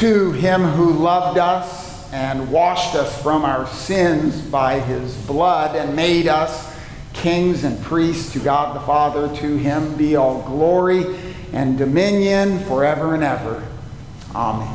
to him who loved us and washed us from our sins by his blood and made us kings and priests to God the Father. To him be all glory and dominion forever and ever. Amen.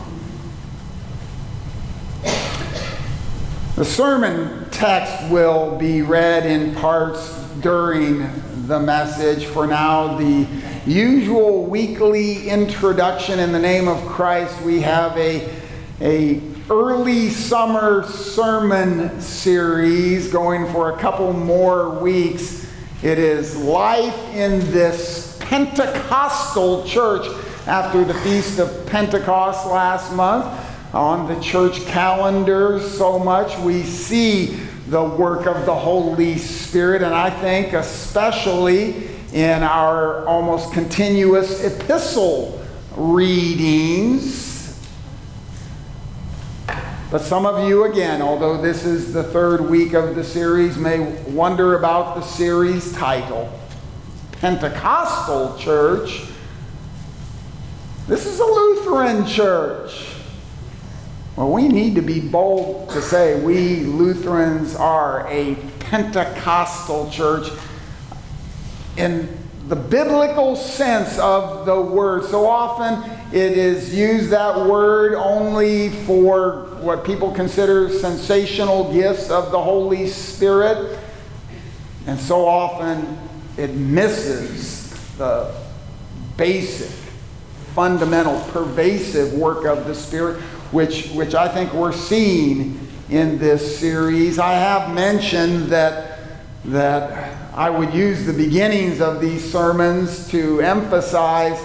The sermon text will be read in parts during the message. For now, the usual weekly introduction in the name of Christ. We have a, a early summer sermon series going for a couple more weeks. It is life in this Pentecostal church after the Feast of Pentecost last month. On the church calendar, so much we see the work of the Holy Spirit, and I think especially in our almost continuous epistle readings. But some of you, again, although this is the third week of the series, may wonder about the series title Pentecostal Church. This is a Lutheran church. Well, we need to be bold to say we Lutherans are a Pentecostal church in the biblical sense of the word. So often it is used that word only for what people consider sensational gifts of the Holy Spirit. And so often it misses the basic, fundamental, pervasive work of the Spirit, which, which I think we're seeing in this series. I have mentioned that, that I would use the beginnings of these sermons to emphasize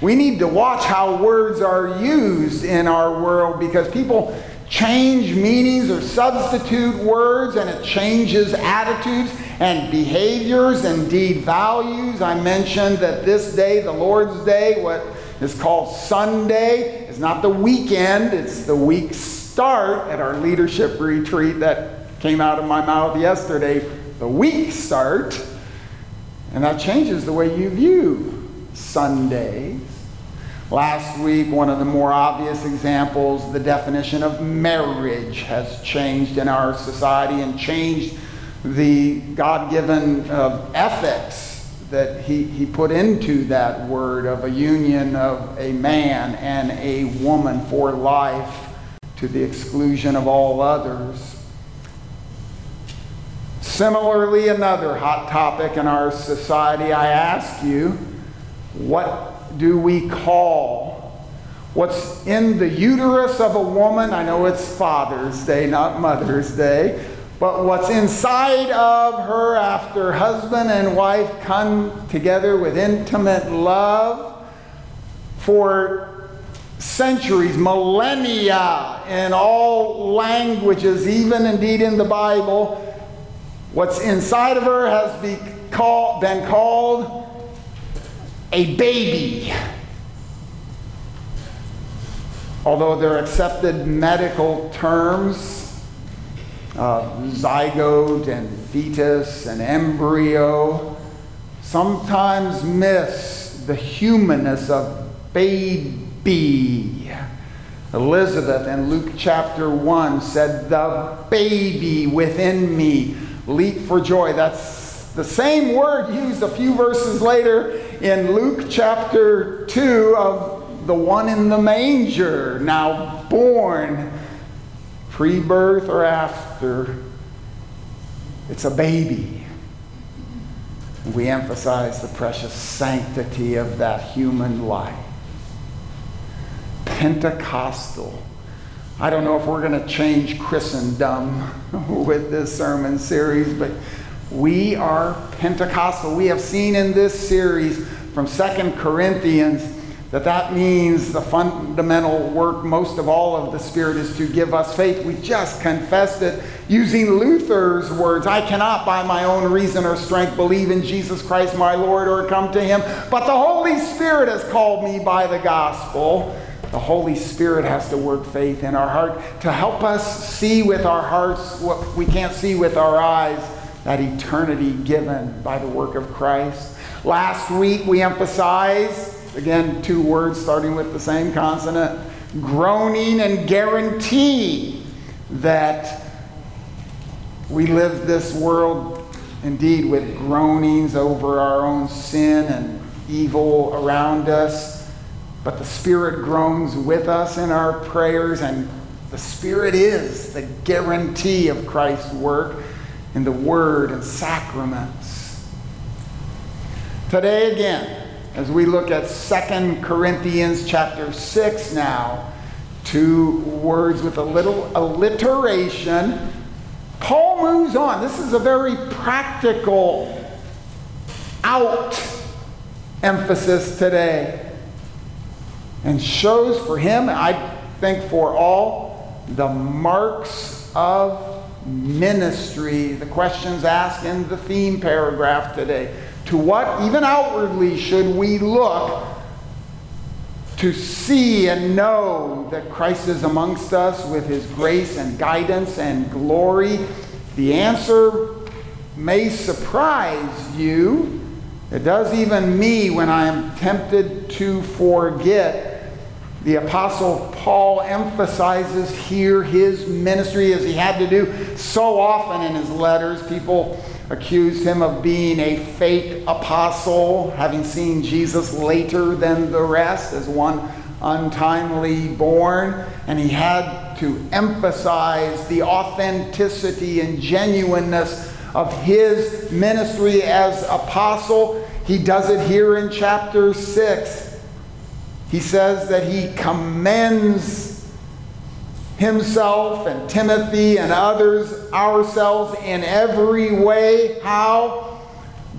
we need to watch how words are used in our world because people change meanings or substitute words and it changes attitudes and behaviors, indeed values. I mentioned that this day, the Lord's Day, what is called Sunday, is not the weekend, it's the week start at our leadership retreat that came out of my mouth yesterday the week start, and that changes the way you view Sundays. Last week, one of the more obvious examples, the definition of marriage has changed in our society and changed the God given uh, ethics that he, he put into that word of a union of a man and a woman for life to the exclusion of all others. Similarly, another hot topic in our society, I ask you, what do we call what's in the uterus of a woman? I know it's Father's Day, not Mother's Day, but what's inside of her after husband and wife come together with intimate love for centuries, millennia, in all languages, even indeed in the Bible What's inside of her has be call, been called a baby. Although they're accepted medical terms, uh, zygote and fetus and embryo, sometimes miss the humanness of baby. Elizabeth in Luke chapter 1 said, The baby within me leap for joy. That's the same word used a few verses later in Luke chapter 2 of the one in the manger, now born, pre birth or after. It's a baby. We emphasize the precious sanctity of that human life. Pentecostal I don't know if we're going to change Christendom with this sermon series, but we are Pentecostal. We have seen in this series from Second Corinthians that that means the fundamental work most of all of the Spirit is to give us faith. We just confessed it using Luther's words I cannot by my own reason or strength believe in Jesus Christ my Lord or come to him, but the Holy Spirit has called me by the gospel. The Holy Spirit has to work faith in our heart to help us see with our hearts what we can't see with our eyes that eternity given by the work of Christ. Last week we emphasized, again, two words starting with the same consonant groaning and guarantee that we live this world indeed with groanings over our own sin and evil around us. But the Spirit groans with us in our prayers, and the Spirit is the guarantee of Christ's work in the Word and sacraments. Today, again, as we look at 2 Corinthians chapter 6 now, two words with a little alliteration Paul moves on. This is a very practical out emphasis today and shows for him, I think for all, the marks of ministry. The questions asked in the theme paragraph today. To what, even outwardly, should we look to see and know that Christ is amongst us with his grace and guidance and glory? The answer may surprise you. It does even me when I am tempted to forget. The Apostle Paul emphasizes here his ministry as he had to do so often in his letters. People accused him of being a fake apostle, having seen Jesus later than the rest as one untimely born, and he had to emphasize the authenticity and genuineness of his ministry as apostle. He does it here in chapter 6. He says that he commends himself and Timothy and others, ourselves in every way. How?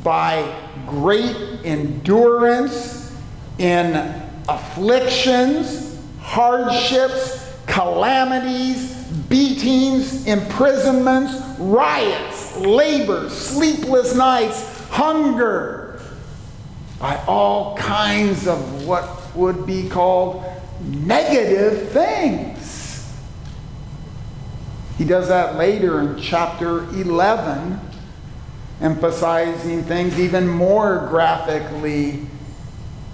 By great endurance in afflictions, hardships, calamities, beatings, imprisonments, riots, labors, sleepless nights, hunger, by all kinds of what would be called negative things. He does that later in chapter 11, emphasizing things even more graphically.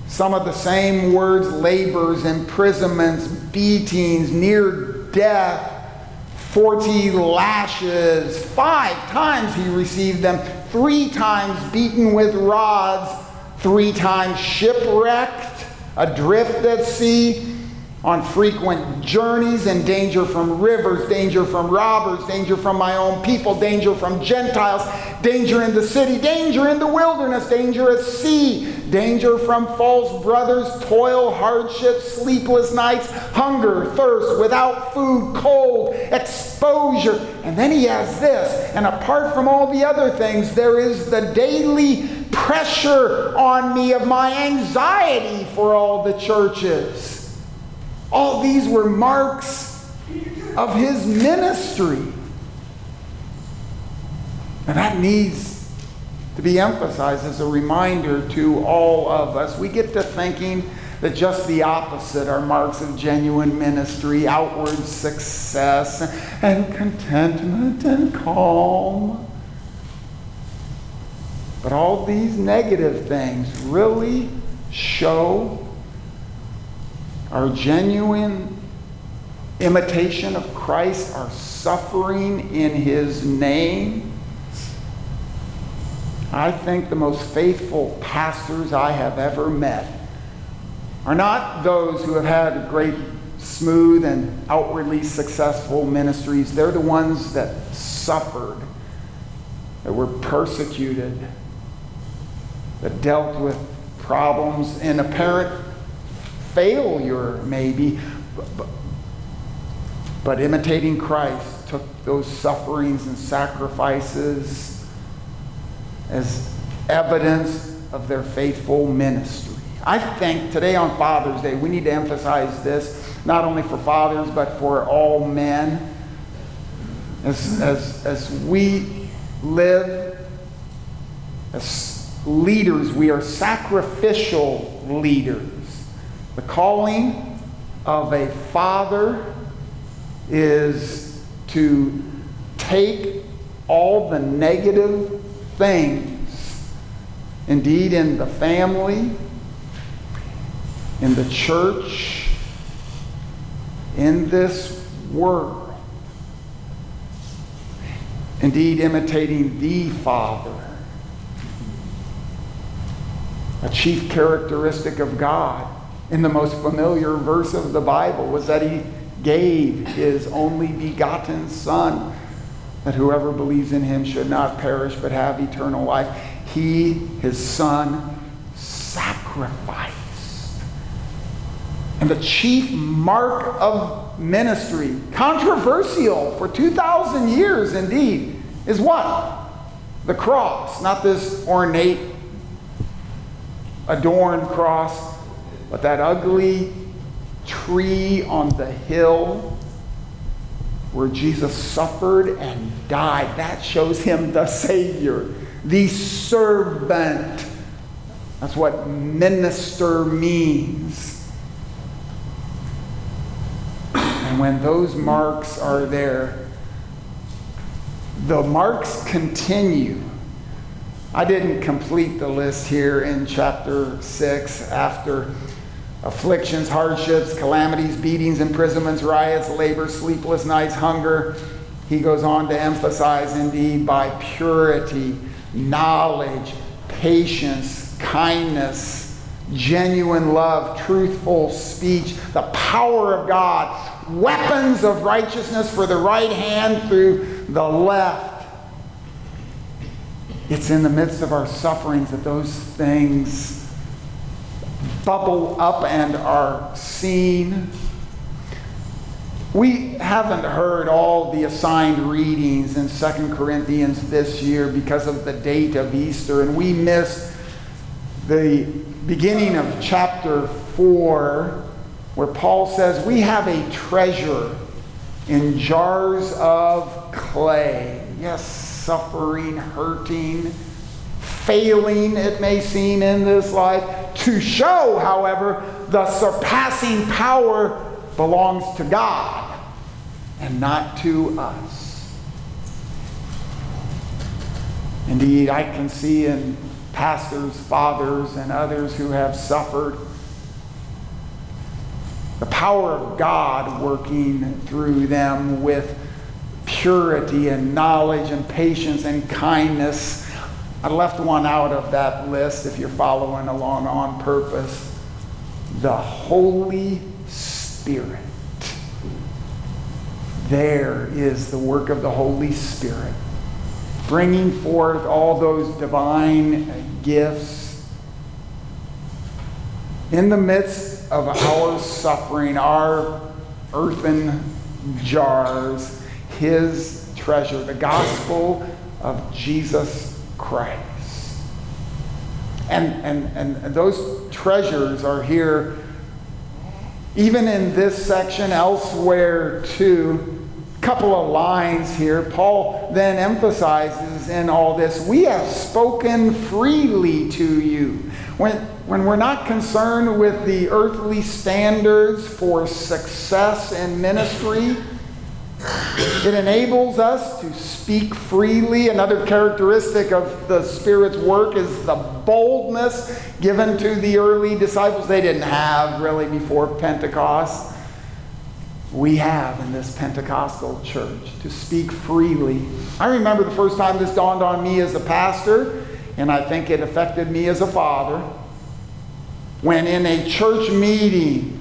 Some of the same words labors, imprisonments, beatings, near death, 40 lashes. Five times he received them, three times beaten with rods, three times shipwrecked, adrift at sea on frequent journeys and danger from rivers, danger from robbers, danger from my own people, danger from Gentiles, danger in the city, danger in the wilderness, danger at sea, danger from false brothers, toil, hardships, sleepless nights, hunger, thirst, without food, cold, exposure. And then he has this, and apart from all the other things, there is the daily pressure on me of my anxiety for all the churches. All these were marks of his ministry. And that needs to be emphasized as a reminder to all of us. We get to thinking that just the opposite are marks of genuine ministry, outward success and contentment and calm. But all these negative things really show our genuine imitation of Christ, our suffering in his name. I think the most faithful pastors I have ever met are not those who have had great, smooth, and outwardly successful ministries. They're the ones that suffered, that were persecuted, that dealt with problems in apparent failure, maybe, but, but imitating Christ took those sufferings and sacrifices as evidence of their faithful ministry. I think today on Father's Day, we need to emphasize this, not only for fathers, but for all men. As, as, as we live as leaders, we are sacrificial leaders. The calling of a father is to take all the negative things, indeed, in the family, in the church, in this world. Indeed, imitating the Father. A chief characteristic of God in the most familiar verse of the Bible was that he gave his only begotten Son, that whoever believes in him should not perish but have eternal life. He, his Son, sacrificed. And the chief mark of ministry, controversial for 2,000 years indeed, is what? The cross, not this ornate, adorned cross, but that ugly tree on the hill where Jesus suffered and died. That shows him the Savior, the servant. That's what minister means. And when those marks are there, the marks continue. I didn't complete the list here in chapter 6 after afflictions, hardships, calamities, beatings, imprisonments, riots, labor, sleepless nights, hunger. He goes on to emphasize, indeed, by purity, knowledge, patience, kindness, genuine love, truthful speech, the power of God, weapons of righteousness for the right hand through the left. It's in the midst of our sufferings that those things bubble up and are seen. We haven't heard all the assigned readings in Second Corinthians this year because of the date of Easter, and we missed the beginning of chapter 4 where Paul says, We have a treasure in jars of clay. Yes, suffering, hurting, failing, it may seem, in this life to show, however, the surpassing power belongs to God and not to us. Indeed, I can see in pastors, fathers, and others who have suffered the power of God working through them with purity and knowledge and patience and kindness I left one out of that list if you're following along on purpose. The Holy Spirit. There is the work of the Holy Spirit, bringing forth all those divine gifts. In the midst of our suffering, our earthen jars, His treasure, the gospel of Jesus Christ. And, and, and those treasures are here, even in this section, elsewhere too. Couple of lines here. Paul then emphasizes in all this we have spoken freely to you. When, when we're not concerned with the earthly standards for success in ministry, it enables us to speak freely. Another characteristic of the Spirit's work is the boldness given to the early disciples. They didn't have really before Pentecost. We have in this Pentecostal church to speak freely. I remember the first time this dawned on me as a pastor, and I think it affected me as a father, when in a church meeting,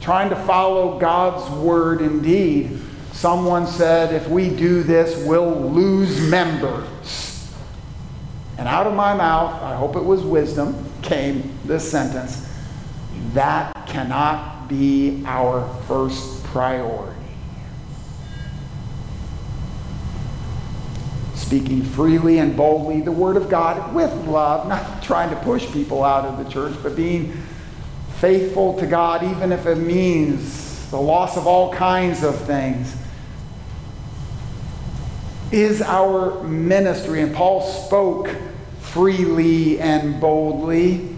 trying to follow God's word indeed, Someone said, if we do this, we'll lose members. And out of my mouth, I hope it was wisdom, came this sentence that cannot be our first priority. Speaking freely and boldly the Word of God with love, not trying to push people out of the church, but being faithful to God, even if it means the loss of all kinds of things is our ministry. And Paul spoke freely and boldly.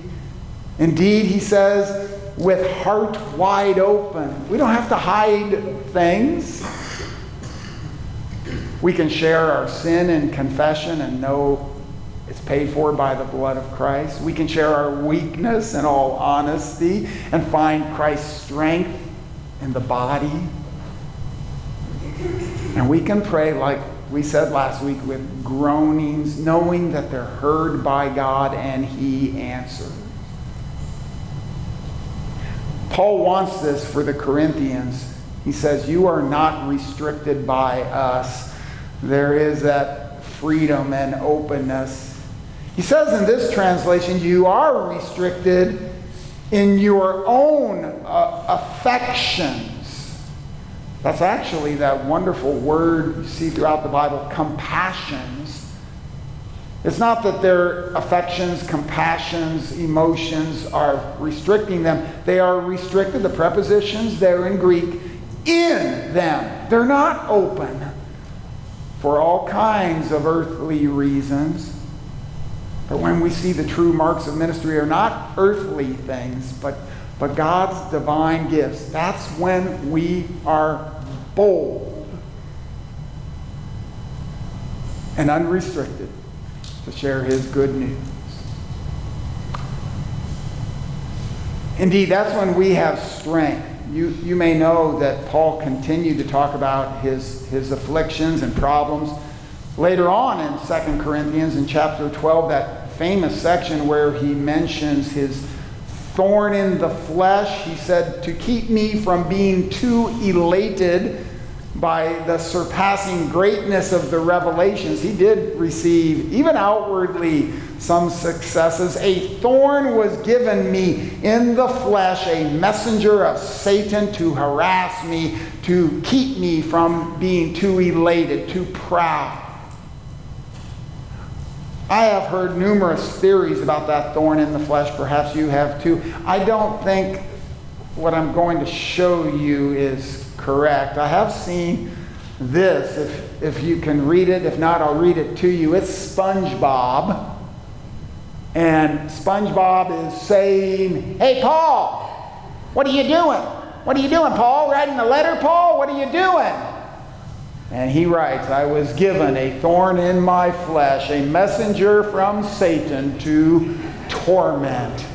Indeed, he says, with heart wide open. We don't have to hide things. We can share our sin and confession and know it's paid for by the blood of Christ. We can share our weakness in all honesty and find Christ's strength in the body. And we can pray, like we said last week, with groanings, knowing that they're heard by God and He answers. Paul wants this for the Corinthians. He says, You are not restricted by us. There is that freedom and openness. He says in this translation, You are restricted in your own uh, affections. That's actually that wonderful word you see throughout the Bible, compassions. It's not that their affections, compassions, emotions are restricting them. They are restricted, the prepositions there in Greek, in them. They're not open for all kinds of earthly reasons. But when we see the true marks of ministry are not earthly things, but, but God's divine gifts, that's when we are bold and unrestricted to share his good news. Indeed, that's when we have strength. You, you may know that Paul continued to talk about his, his afflictions and problems. Later on in 2 Corinthians, in chapter 12, that famous section where he mentions his thorn in the flesh, he said, To keep me from being too elated by the surpassing greatness of the revelations, he did receive, even outwardly, some successes. A thorn was given me in the flesh, a messenger of Satan to harass me, to keep me from being too elated, too proud. I have heard numerous theories about that thorn in the flesh. Perhaps you have too. I don't think what I'm going to show you is correct. I have seen this, if, if you can read it. If not, I'll read it to you. It's SpongeBob. And SpongeBob is saying, Hey, Paul, what are you doing? What are you doing, Paul? Writing a letter, Paul? What are you doing? And he writes, I was given a thorn in my flesh, a messenger from Satan to torment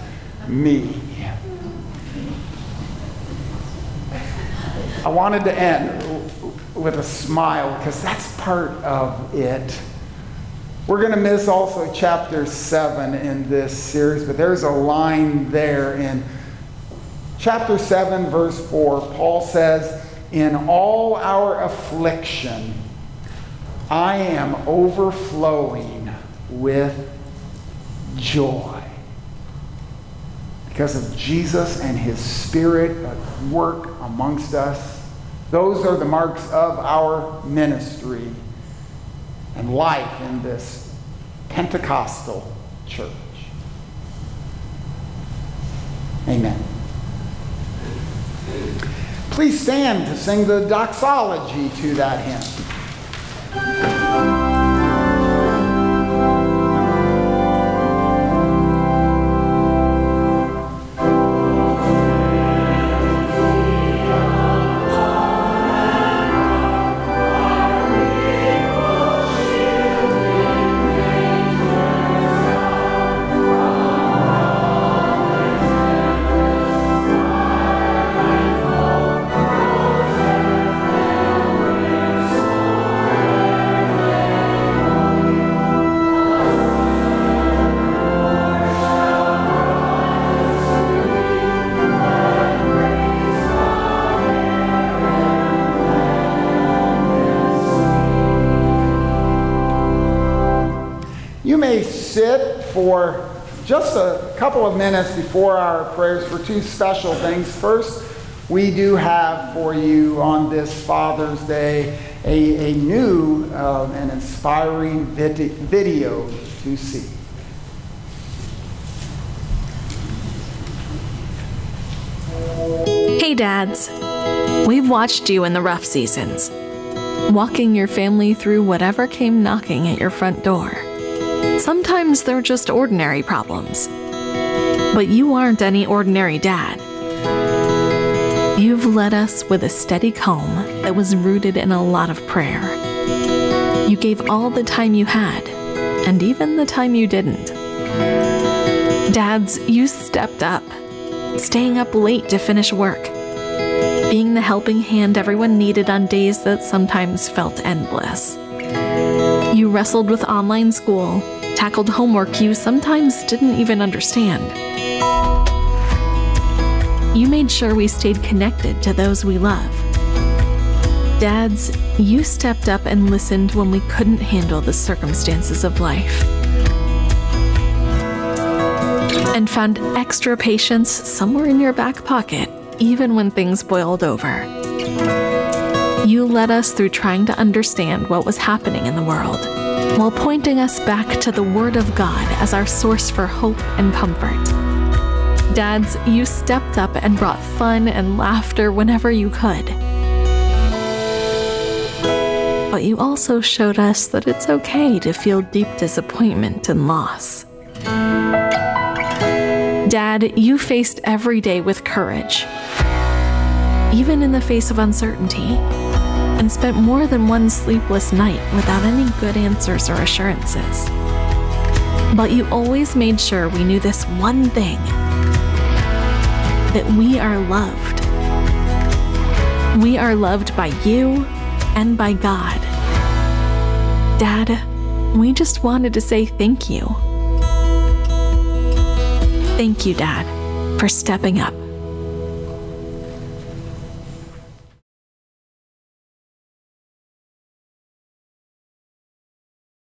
me. I wanted to end with a smile because that's part of it. We're going to miss also chapter 7 in this series, but there's a line there in chapter 7, verse 4. Paul says, In all our affliction, I am overflowing with joy because of Jesus and his spirit at work amongst us. Those are the marks of our ministry and life in this Pentecostal church. Amen. Please stand to sing the doxology to that hymn. Couple of minutes before our prayers for two special things. First, we do have for you on this Father's Day a, a new um, and inspiring vid- video to see. Hey, dads. We've watched you in the rough seasons, walking your family through whatever came knocking at your front door. Sometimes they're just ordinary problems. But you aren't any ordinary dad. You've led us with a steady calm that was rooted in a lot of prayer. You gave all the time you had, and even the time you didn't. Dads, you stepped up, staying up late to finish work, being the helping hand everyone needed on days that sometimes felt endless. You wrestled with online school, tackled homework you sometimes didn't even understand. You made sure we stayed connected to those we love. Dads, you stepped up and listened when we couldn't handle the circumstances of life. And found extra patience somewhere in your back pocket, even when things boiled over. You led us through trying to understand what was happening in the world, while pointing us back to the Word of God as our source for hope and comfort. Dads, you stepped up and brought fun and laughter whenever you could. But you also showed us that it's okay to feel deep disappointment and loss. Dad, you faced every day with courage, even in the face of uncertainty, and spent more than one sleepless night without any good answers or assurances. But you always made sure we knew this one thing that we are loved. We are loved by you and by God. Dad, we just wanted to say thank you. Thank you, Dad, for stepping up